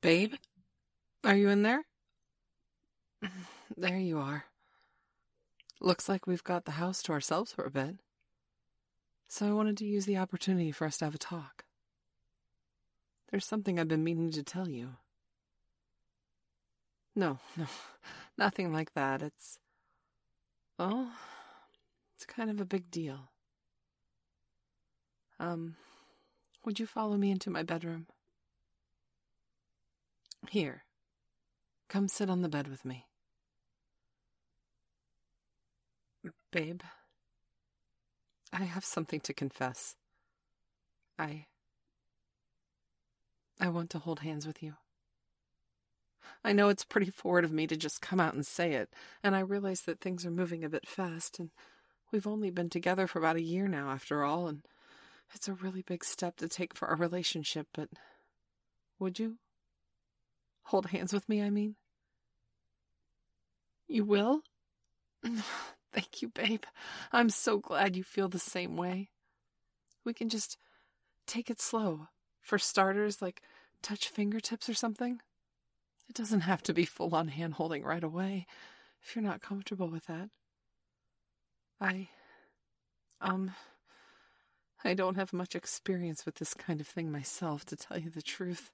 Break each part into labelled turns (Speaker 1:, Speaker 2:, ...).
Speaker 1: Babe? Are you in there? There you are. Looks like we've got the house to ourselves for a bit. So I wanted to use the opportunity for us to have a talk. There's something I've been meaning to tell you. No, no, nothing like that. It's. Well, it's kind of a big deal. Um, would you follow me into my bedroom? Here. Come sit on the bed with me. Babe, I have something to confess. I. I want to hold hands with you. I know it's pretty forward of me to just come out and say it, and I realize that things are moving a bit fast, and we've only been together for about a year now, after all, and it's a really big step to take for our relationship, but would you? Hold hands with me, I mean? You will? Thank you, babe. I'm so glad you feel the same way. We can just take it slow. For starters, like touch fingertips or something. It doesn't have to be full on hand holding right away if you're not comfortable with that. I. Um. I don't have much experience with this kind of thing myself, to tell you the truth.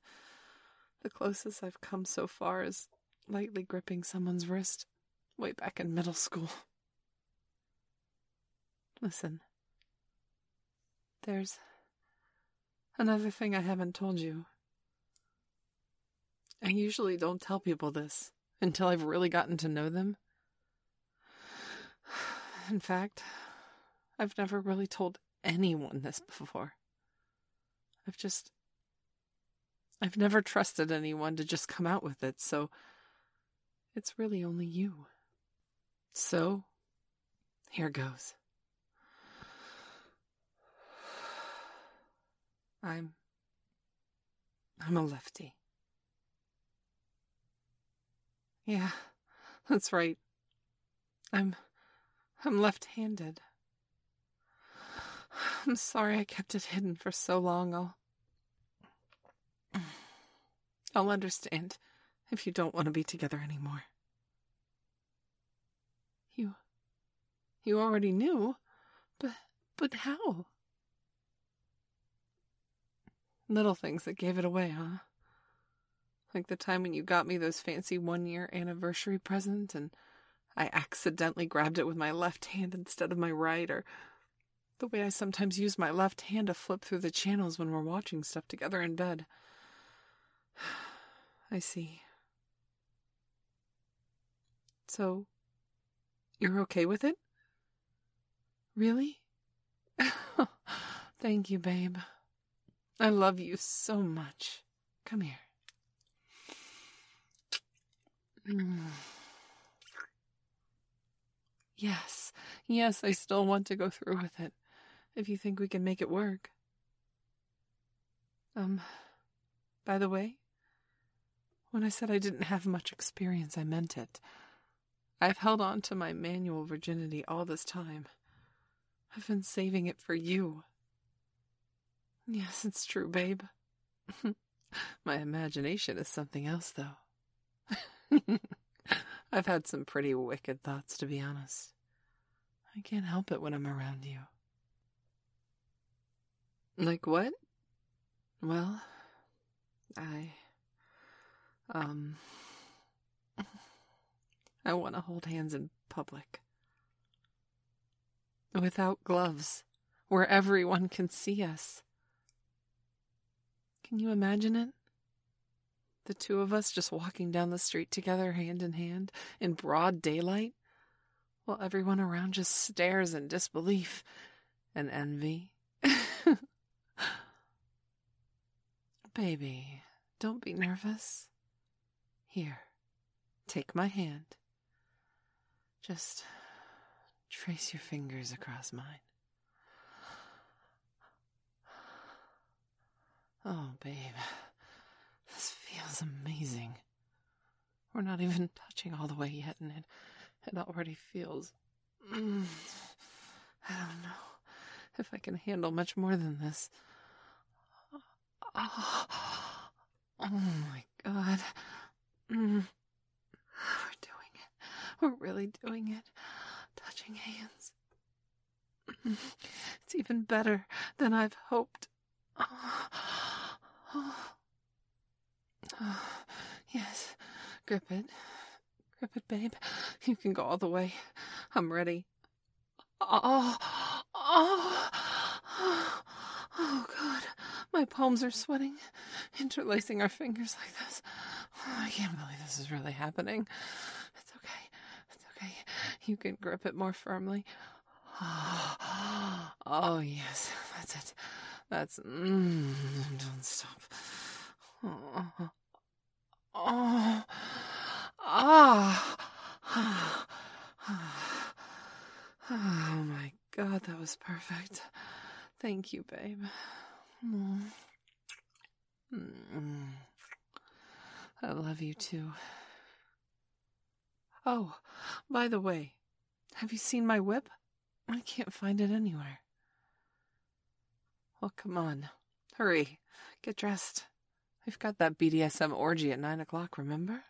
Speaker 1: The closest I've come so far is lightly gripping someone's wrist way back in middle school. Listen, there's another thing I haven't told you. I usually don't tell people this until I've really gotten to know them. In fact, I've never really told anyone this before. I've just. I've never trusted anyone to just come out with it, so. It's really only you. So, here goes. I'm. I'm a lefty. Yeah, that's right. I'm. I'm left handed. I'm sorry I kept it hidden for so long. I'll. I'll understand if you don't want to be together anymore. You. You already knew? But. But how? Little things that gave it away, huh? Like the time when you got me those fancy one year anniversary presents and I accidentally grabbed it with my left hand instead of my right, or the way I sometimes use my left hand to flip through the channels when we're watching stuff together in bed. I see. So, you're okay with it? Really? Thank you, babe. I love you so much. Come here. Mm. Yes, yes, I still want to go through with it. If you think we can make it work. Um, by the way, when I said I didn't have much experience, I meant it. I've held on to my manual virginity all this time. I've been saving it for you. Yes, it's true, babe. my imagination is something else, though. I've had some pretty wicked thoughts, to be honest. I can't help it when I'm around you. Like what? Well, I. Um. I want to hold hands in public. Without gloves, where everyone can see us. Can you imagine it? The two of us just walking down the street together, hand in hand, in broad daylight, while everyone around just stares in disbelief and envy. Baby, don't be nervous. Here, take my hand. Just trace your fingers across mine. Oh, babe, this feels amazing. We're not even touching all the way yet, and it, it already feels. Mm, I don't know if I can handle much more than this. Oh, oh my God. Mm. We're doing it. We're really doing it. Touching hands. It's even better than I've hoped. Oh. Oh. Oh. Yes. Grip it. Grip it, babe. You can go all the way. I'm ready. Oh, Oh. Oh. Oh, God. My palms are sweating, interlacing our fingers like this. Oh, I can't believe this is really happening. It's okay. It's okay. You can grip it more firmly. Oh, oh yes. That's it. That's. Mm, don't stop. Oh. Oh. Ah. Oh my god, that was perfect. Thank you, babe. Mm. Mm. I love you too. Oh, by the way, have you seen my whip? I can't find it anywhere. Well, come on. Hurry. Get dressed. We've got that BDSM orgy at nine o'clock, remember?